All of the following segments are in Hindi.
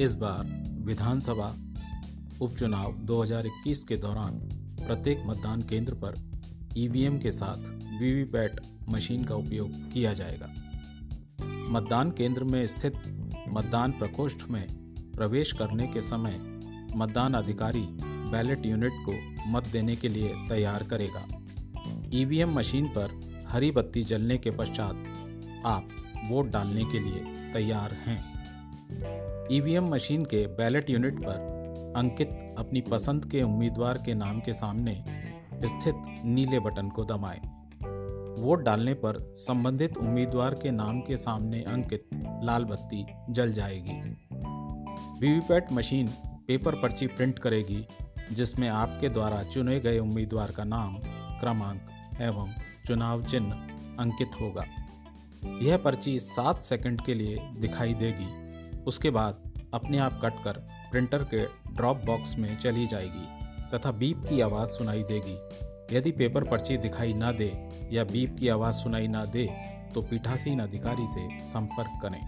इस बार विधानसभा उपचुनाव 2021 के दौरान प्रत्येक मतदान केंद्र पर ईवीएम के साथ वीवीपैट मशीन का उपयोग किया जाएगा। मतदान केंद्र में स्थित मतदान प्रकोष्ठ में प्रवेश करने के समय मतदान अधिकारी बैलेट यूनिट को मत देने के लिए तैयार करेगा। ईवीएम मशीन पर हरी बत्ती जलने के पश्चात आप वोट डालने के लिए तैयार हैं। ईवीएम मशीन के बैलेट यूनिट पर अंकित अपनी पसंद के उम्मीदवार के नाम के सामने स्थित नीले बटन को दबाएँ। वोट डालने पर संबंधित उम्मीदवार के नाम के सामने अंकित लाल बत्ती जल जाएगी। वीवीपैट मशीन पेपर पर्ची प्रिंट करेगी, जिसमें आपके द्वारा चुने गए उम्मीदवार का नाम, क्रमांक एवं चुनाव चिन्ह अंकित होगा। यह पर्ची सात सेकंड के लिए दिखाई देगी। उसके बाद अपने आप कटकर प्रिंटर के ड्रॉप बॉक्स में चली जाएगी तथा बीप की आवाज़ सुनाई देगी यदि पेपर पर्ची दिखाई ना दे या बीप की आवाज़ सुनाई ना दे तो पीठासीन अधिकारी से संपर्क करें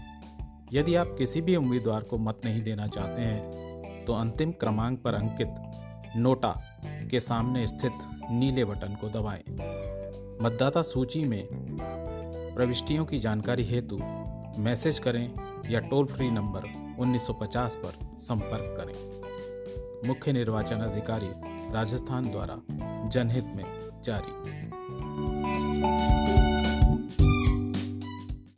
यदि आप किसी भी उम्मीदवार को मत नहीं देना चाहते हैं तो अंतिम क्रमांक पर अंकित नोटा के सामने स्थित नीले बटन को दबाएँ। मतदाता सूची में प्रविष्टियों की जानकारी हेतु मैसेज करें या टोल फ्री नंबर 1950 पर संपर्क करें। मुख्य निर्वाचन अधिकारी राजस्थान द्वारा जनहित में जारी।